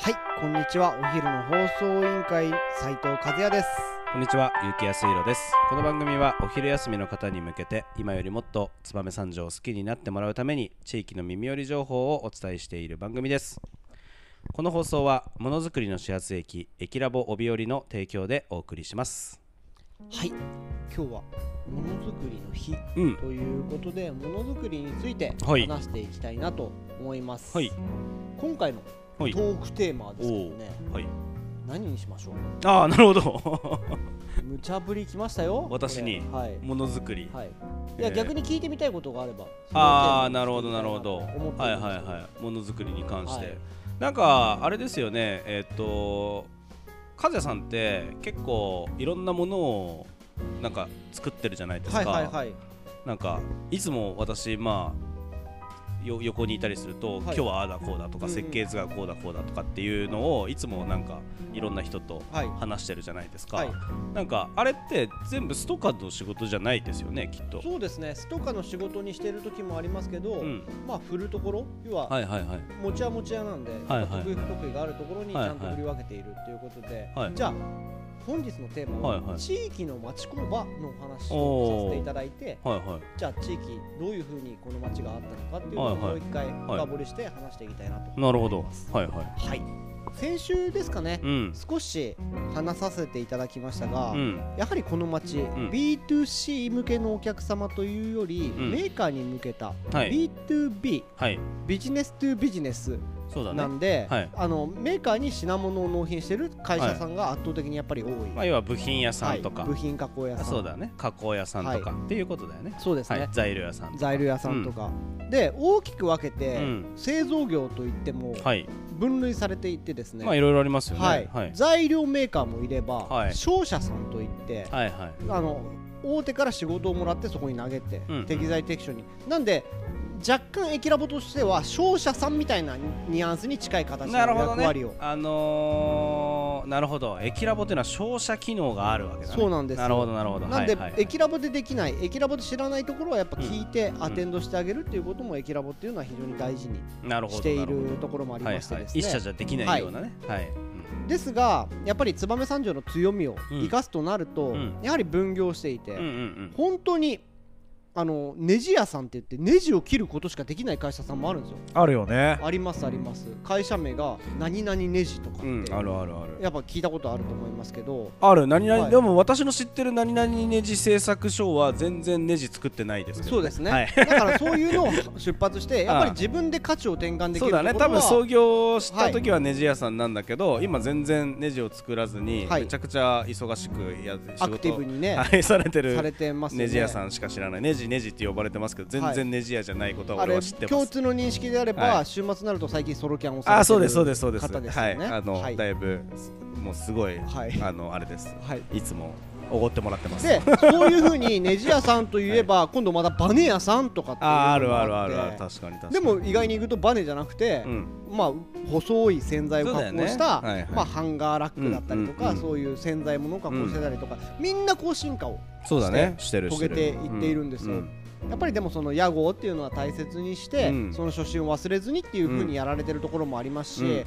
はい、こんにちは。お昼の放送委員会斉藤和也です。こんにちは、ゆうきやすいろです。この番組はお昼休みの方に向けて、今よりもっと燕三条を好きになってもらうために、地域の耳寄り情報をお伝えしている番組です。この放送は、ものづくりの始発駅、駅ラボ帯織の提供でお送りします。はい、今日はものづくりの日うん、ということで、ものづくりについてはい話していきたいなと思います。はい、今回のトはい、ークテーマはですけどね、はい。何にしましょう？ああ、なるほど。無茶ぶりきましたよ。私に？ものづくり。はい。いや、えー逆に聞いてみたいことがあれば。ああ、なるほど、なるほど。はい、よはい、はい。ものづくりに関して。はいなんかあれですよねえっ、と和也さんって結構いろんなものをなんか作ってるじゃないですか、はいはいはい。なんかいつも私まあよ横にいたりすると、はい。今日はああだこうだとか、うん。うん設計図がこうだこうだとかっていうのをいつもなんかいろんな人とはい。話してるじゃないですか、はい。なんかあれって全部ストカの仕事じゃないですよねきっと。そうですね。ストカの仕事にしてる時もありますけど、うん。まあ振るところ、要ははいはいはい。持ちは持ち屋なんで、はいはい得意不得意があるところにちはいゃんと振り分けているっていうことで、はい。じゃあ本日のテーマは、はいはい。地域の町工場のお話をさせていただいてはいはい。じゃあ地域どういうふうにこの町があったのかっていうのをもう一回深掘りして話していきたいなと。なるほど。思います。はいはい。はい。先週ですかね、うん。少し話させていただきましたが、うん。やはりこの町、ん。B2C 向けのお客様というより、うん。メーカーに向けたはい。B2B はい。ビジネス2ビジネスなんで、はい。あのメーカーに品物を納品してる会社さんが圧倒的にやっぱり多い、まあ、要は部品屋さんとか、はい。部品加工屋さん。そうだね。加工屋さんとか、っていうことだよね。そうですね、はい、材料屋さんとか。材料屋さんとか、で大きく分けて、うん。製造業といってもはい。分類されていてですね、まあいろいろありますよね。材料メーカーもいれば、はい。商社さんといって、はいはい。あの大手から仕事をもらってそこに投げて、うん。適材適所に。なんで若干駅ラボとしては商社さんみたいなニュアンスに近い形の役割を、ね。あのー、なるほど。駅ラボっていうのは照射機能があるわけだね。そうなんですよ。なるほどなるほど。なんで、はい。はい駅ラボでできない駅ラボで知らないところはやっぱ聞いてんアテンドしてあげるっていうことも駅ラボっていうのは非常に大事にしているところもありはいはいましてですね、一社じゃできないようなね。はい、ですがやっぱり燕三条の強みをうん生かすとなると、うん。やはり分業していて、うん、うんうん。本当にあのネジ屋さんって言ってネジを切ることしかできない会社さんもあるんですよ。あるよね。ありますあります。会社名が何々ネジとかって、うん、うん、あるあるある。やっぱ聞いたことあると思いますけど。ある。何々、はい。でも私の知ってる何々ネジ製作所は全然ネジ作ってないですけど。そうですね、はい。だからそういうのを出発して やっぱり自分で価値を転換できるそうだね。多分創業した時はネジ屋さんなんだけど、今全然ネジを作らずに、はい。めちゃくちゃ忙しくや仕事アクティブにね、はい、されてるされてますよね。ネジ屋さんしか知らない。ネジネジって呼ばれてますけど全はい。然ネジ屋じゃないことは俺は知ってます、共通の認識であれば、はい。週末になると最近ソロキャンをされてるあそうですそうですそうです。方ですよね。はい。あの、はい。だいぶもうすごい、はい。あのあれです。はい。いつもおごってもらってます。でそういうふうにネジ屋さんといえば、今度またバネ屋さんとかっていうのあーあるがあるあるある。確かに確かに。でも意外に行くとバネじゃなくて、うん。まあ細い洗剤を加工した、はいはい。まあ、ハンガーラックだったりとか、うんそういう洗剤物を加工してたりとか、みんなこう進化をそうだね。してる遂げていっているんですよ、うんやっぱりでもその屋号っていうのは大切にして、うん。その初心を忘れずにっていうふうにやられてるところもありますし、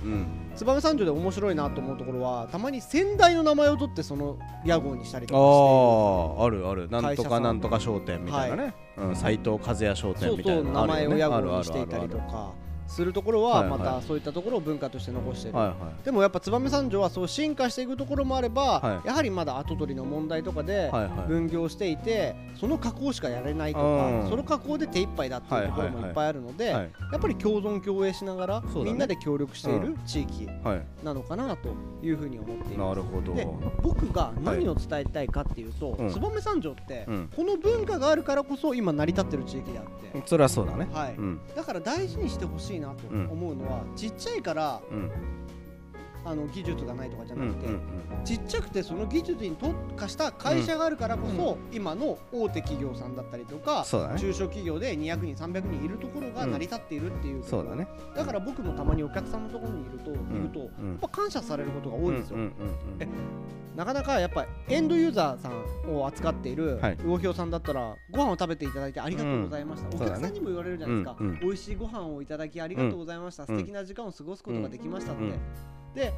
燕三条で面白いなと思うところはたまに先代の名前を取ってその屋号にしたりとかあああるある。なんとかなんとか商店みたいなね、うん、斎藤和也商店みたいな名前を屋号にしていたりとかするところはまたそういったところを文化として残している、はいはい。でもやっぱ燕三条はそう進化していくところもあれば、はい。やはりまだ後取りの問題とかで分業していてその加工しかやれないとか、うん。その加工で手一杯だっていうところもいっぱいあるので、はいやっぱり共存共栄しながら、ね。みんなで協力している地域はいなのかなというふうに思っています。なるほど。で僕が何を伝えたいかっていうと、うん。燕三条って、うん。この文化があるからこそ今成り立ってる地域であって、それはそうだね。はい。うん。だから大事にしてほしいなと思うのは、ちっちゃいからうんあの技術がないとかじゃなんくて、うんちっちゃくてその技術に特化した会社があるからこそ、今の大手企業さんだったりとか、中小企業で200人300人いるところが成り立っているっていう、そうだね。だから僕もたまにお客さんのところにいると、ん。いるとやうん。っぱ感謝されることが多いんですよ、なかなかやっぱエンドユーザーさんを扱っているはい。魚評さんだったらご飯を食べていただいてありがとうございました、うん。お客さんにも言われるじゃないですか、そうだねうん。美味しいご飯をいただきありがとうございました、うん。素敵な時間を過ごすことができましたって、うんで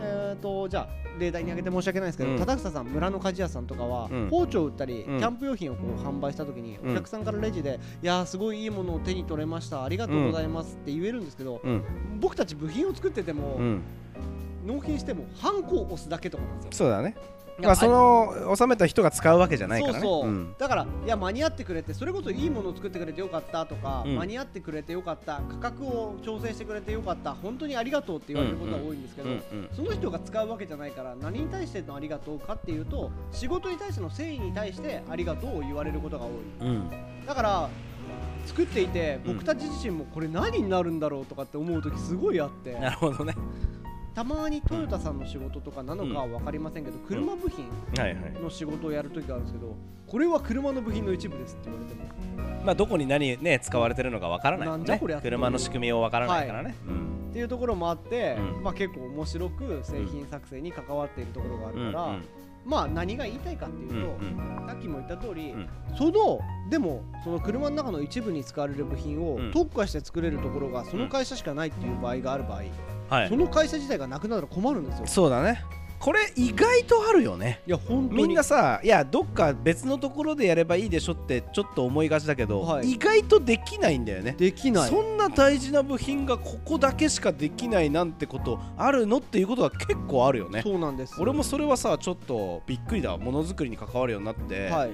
えー、とじゃあ例題に挙げて申し訳ないですけど、うん。忠房さん村の鍛冶屋さんとかは、うん。包丁を売ったり、うん。キャンプ用品をこう販売した時に、うん。お客さんからレジで「いやーすごいいいものを手に取れましたありがとうございます」って言えるんですけど、うん。僕たち部品を作ってても、うん納品してもハンコを押すだけとかなんですよ。そうだね。まあその納めた人が使うわけじゃないからね。そうそう、ん。だからいや間に合ってくれてそれこそいいものを作ってくれてよかったとか、うん。間に合ってくれてよかった価格を調整してくれてよかった本当にありがとうって言われることが多いんですけど、うんうんその人が使うわけじゃないから何に対してのありがとうかっていうと仕事に対しての誠意に対してありがとうを言われることが多い。うん。だから作っていてうん僕たち自身もこれ何になるんだろうとかって思う時すごいあって。なるほどねたまにトヨタさんの仕事とかなのかは分かりませんけど車部品はいはい。の仕事をやる時があるんですけどこれは車の部品の一部ですって言われても。まあどこに何ね使われてるのかわからないもんね車の仕組みをわからないからね。うん。っていうところもあって、うん。まあ、結構面白く製品作成に関わっているところがあるから、うん。うん。まあ何が言いたいかっていうと、うん。さっきも言った通り、うん。そのでもその車の中の一部に使われる部品をうん。特化して作れるところがその会社しかないっていう場合がある場合、はい。その会社自体がなくなったら困るんですよ。そうだね。これ意外とあるよね。いや本当に。みんなさいやどっか別のところでやればいいでしょってちょっと思いがちだけど、はい。意外とできないんだよね。できない。そんな大事な部品がここだけしかできないなんてことあるのっていうことが結構あるよね。そうなんです俺もそれはさちょっとびっくりだ。ものづくりに関わるようになって、はい。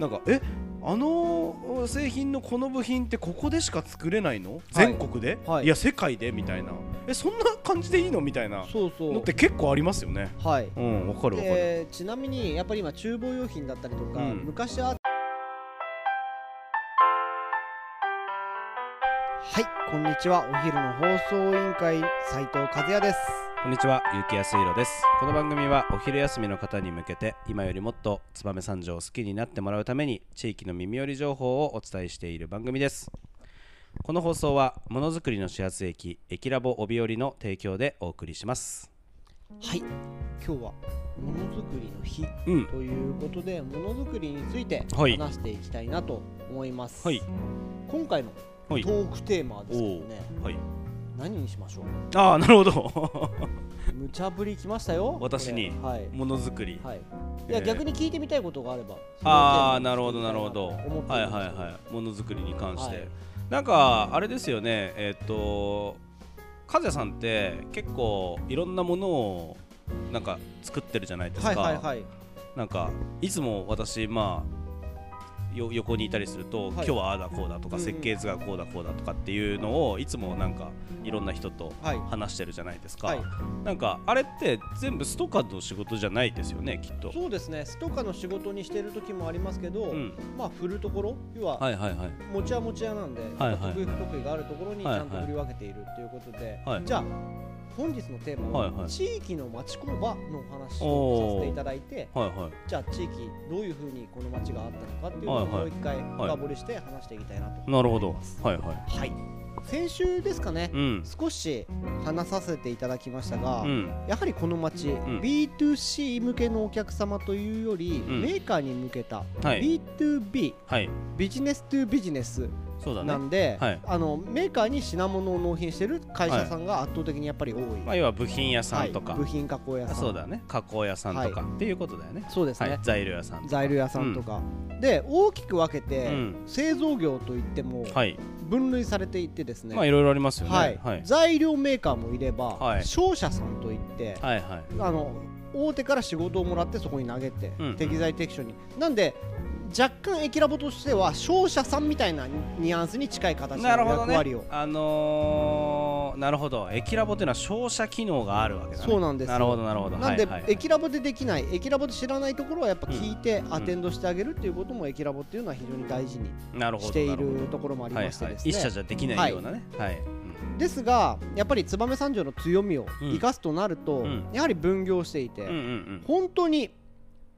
なんかえ？あの製品のこの部品ってここでしか作れないの、全国で、はい。い、や世界でみたいな。えそんな感じでいいの？みたいな。そうそう。のって結構ありますよね。はい。うんわかるわかる。でちなみにやっぱり今厨房用品だったりとか、うん。昔ははい。こんにちは。お昼の放送委員会斉藤和也ですこんにちは、ゆうきやすいろです。この番組はお昼休みの方に向けて、今よりもっと燕三条を好きになってもらうために、地域の耳寄り情報をお伝えしている番組です。この放送は、ものづくりの始発駅、駅ラボ帯織の提供でお送りします。はい今日はものづくりの日うん、ということでものづくりについてはい話していきたいなと思います、はい、今回のトはい、ークテーマですけどねはい。何にしましょう？ああ、なるほど。無茶ぶりきましたよ私に？ものづくり。はい、いや、えー逆に聞いてみたいことがあればああ、なるほど、なるほど。はい、はい、はい。ものづくりに関して。はいなんか、あれですよね、えっ、と、和也さんって結構いろんなものをなんか作ってるじゃないですか。はいはいはいなんかいつも私まあよ横にいたりすると、はい。今日はああだこうだとか、うん。うん設計図がこうだこうだとかっていうのをいつもなんかいろんな人とはい。話してるじゃないですか、はい。なんかあれって全部ストカの仕事じゃないですよねきっと。そうですね。ストカの仕事にしてる時もありますけど、うん。まあ振るところ要は、はいはいはい。持ちは持ち屋なんで、はいはい得意不得意があるところにちはい。ゃんと振り分けているっていうことで、はいじゃあ本日のテーマは、はいはい。地域の町工場のお話をさせていただいてはいはい。じゃあ地域どういうふうにこの町があったのかっていうのをはいはい。もう一回深掘りして話していきたいなとなるほど。はいはい。はい。先週ですかね、うん。少し話させていただきましたが、うん。やはりこの町、ん。B2C 向けのお客様というより、うん。メーカーに向けたはい。B2B はい。ビジネストゥビジネスなんで、はい。あのメーカーに品物を納品してる会社さんが圧倒的にやっぱり多い、まあ要は部品屋さんとか、はい。部品加工屋さん。そうだね。加工屋さんとか、はっていうことだよね。そうですね、はい材料屋さん材料屋さんとか、で大きく分けて、うん。製造業といってもはい。分類されていてですね、まあいろいろありますよね。材料メーカーもいれば、はい。商社さんといって、はいはい。あの大手から仕事をもらってそこに投げて、うん。適材適所に。なんで若干駅ラボとしては商社さんみたいなニュアンスに近い形の役割を、ね。あのー、なるほど。駅ラボっていうのは照射機能があるわけだね。そうなんですよなるほど、なるほど。なんで、はいはい駅ラボでできない駅ラボで知らないところはやっぱ聞いてんアテンドしてあげるっていうことも駅ラボっていうのは非常に大事に。しているところもありはいはいましてですね、一社じゃできないようなね。はい。ですがやっぱり燕三条の強みをうん生かすとなると、うんやはり分業していて、うんうんうん本当に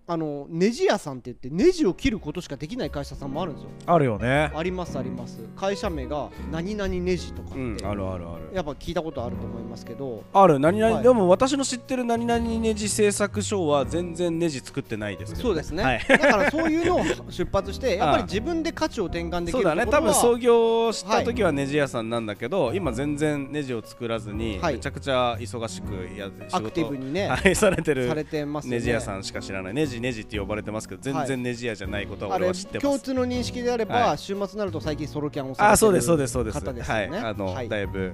あのネジ屋さんって言ってネジを切ることしかできない会社さんもあるんですよ。あるよね。ありますあります。会社名が何々ネジとかって、うんあるあるある。やっぱ聞いたことあると思いますけど。ある。何々、はい。でも私の知ってる何々ネジ製作所は全然ネジ作ってないですけど、そうですね、はい。だからそういうのを出発して やっぱり自分で価値を転換できるそうだね。多分創業した時はネジ屋さんなんだけど、今全然ネジを作らずに、はい。めちゃくちゃ忙しくや仕事アクティブにね、はい、されてるされてますよね。ネジ屋さんしか知らない。ネジネジって呼ばれてますけど全はい。然ネジ屋じゃないことは俺は知ってます。共通の認識であれば、はい。週末になると最近ソロキャンをされてるあそうですそうですそうです。方ですよね。はい。あの、はい。だいぶ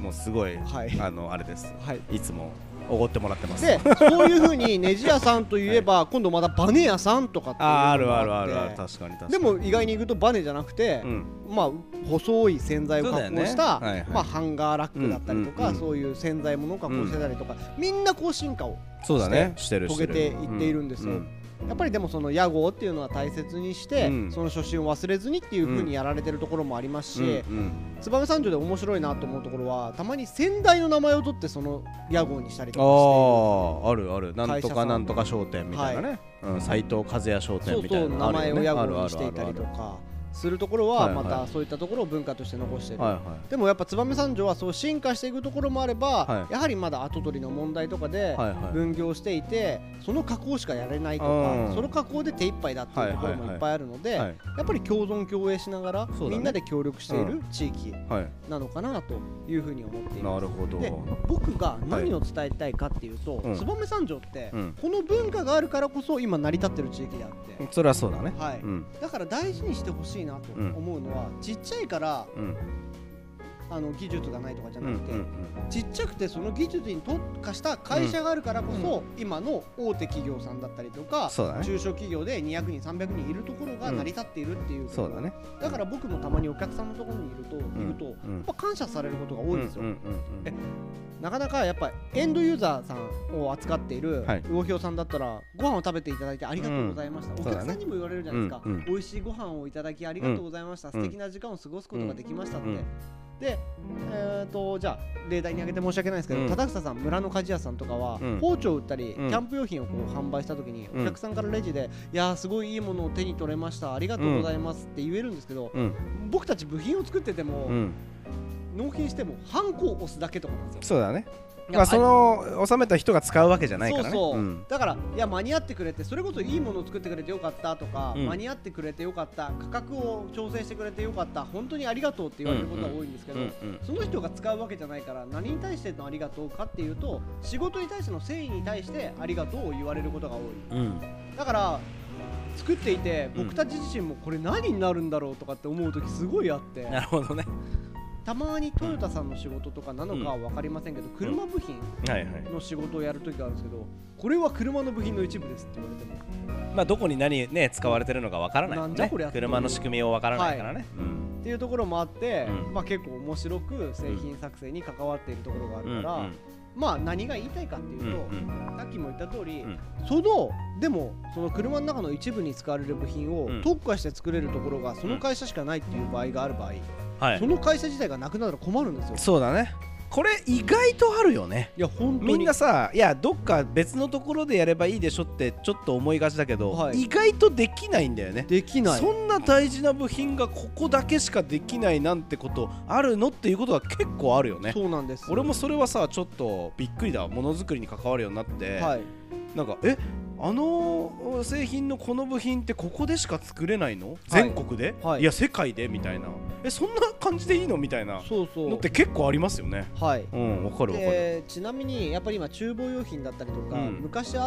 もうすごい、はい。あのあれです。はい。いつもおごってもらってます。でそういうふうにネジ屋さんといえば、今度またバネ屋さんとかっていうのあるがあるあるある確かに確かに。でも意外に行くとバネじゃなくて、うん。まあ細い洗剤を加工した、はいはい。まあ、ハンガーラックだったりとか、うんうんうんそういう洗剤物を加工してたりとか、みんなこう進化をそうだね。してる遂げていっているんですよ、うんやっぱりでもその屋号っていうのは大切にして、うん。その初心を忘れずにっていう風にやられてるところもありますし、燕三条で面白いなと思うところはたまに先代の名前を取ってその屋号にしたりとかしてあああるある。なんとかなんとか商店みたいなね。うん斎藤和也商店みたいな名前を屋号にしていたりとかするところはまたそういったところを文化として残している、はいはい。でもやっぱ燕三条はそう進化していくところもあれば、はい。やはりまだ後取りの問題とかで分業していてその加工しかやれないとか、うん。その加工で手一杯だっていうところもいっぱいあるので、はいやっぱり共存共栄しながら、ね。みんなで協力している地域はい。なのかなというふうに思っています。なるほど。で僕が何を伝えたいかっていうと、うん。燕三条って、うん。この文化があるからこそ今成り立ってる地域であって、それはそうだね。はい。うん。だから大事にしてほしいなと思うのは、ちっちゃいからうんあの技術がないとかじゃなくて、んちっちゃくてその技術に特化した会社があるからこそ、今の大手企業さんだったりとか、中小企業で200人300人いるところが成り立っているっていう、そうだね。だから僕もたまにお客さんのところにいると、いるとやうん。っぱ感謝されることが多いんですよ、なかなかやっぱエンドユーザーさんを扱っているはい。魚評さんだったらご飯を食べていただいてありがとうございました、うん。お客さんにも言われるじゃないですか、そうだね。うん美味しいご飯をいただきありがとうございました、ん。素敵な時間を過ごすことができましたって、うんで、えー、とじゃあ例題に挙げて申し訳ないですけど、うん。忠房さん村の鍛冶屋さんとかは、うん。包丁を売ったり、うん。キャンプ用品をこう販売した時に、うん。お客さんからレジで「いやーすごいいいものを手に取れましたありがとうございます」って言えるんですけど、うん。僕たち部品を作ってても、うん。納品してもハンコを押すだけとかなんですよ。そうだねまあその収めた人が使うわけじゃないからね。そうそう、ん。だからいや間に合ってくれてそれこそいいものを作ってくれてよかったとか、うん。間に合ってくれてよかった価格を調整してくれてよかった本当にありがとうって言われることが多いんですけど、うんうんその人が使うわけじゃないから何に対してのありがとうかっていうと仕事に対しての誠意に対してありがとうを言われることが多い。うん。だから作っていてうん僕たち自身もこれ何になるんだろうとかって思う時すごいあって。なるほどねたまにトヨタさんの仕事とかなのかは分かりませんけど、車部品の仕事をやる時があるんですけどこれは車の部品の一部ですって言われても。まあどこに何ね使われてるのかわからないもん車の仕組みをわからないからね。うん。っていうところもあって、うん。まあ、結構面白く製品作成に関わっているところがあるから、うんまあ何が言いたいかっていうと、うん。さっきも言った通り、うん。そのでもその車の中の一部に使われる部品をうん。特化して作れるところがその会社しかないっていう場合がある場合、はい。その会社自体がなくなったら困るんですよ。そうだね。これ意外とあるよね。いや本当に。みんなさいやどっか別のところでやればいいでしょってちょっと思いがちだけど、はい。意外とできないんだよね。できない。そんな大事な部品がここだけしかできないなんてことあるのっていうことが結構あるよね。そうなんです。俺もそれはさちょっとびっくりだ。ものづくりに関わるようになって、はい。なんかえ？あの製品のこの部品ってここでしか作れないの、全国で、はい。い、や世界でみたいな。えそんな感じでいいの？みたいな。そうそう。のって結構ありますよね。はい。うんわかるわかる。でちなみにやっぱり今厨房用品だったりとか、うん。昔あっ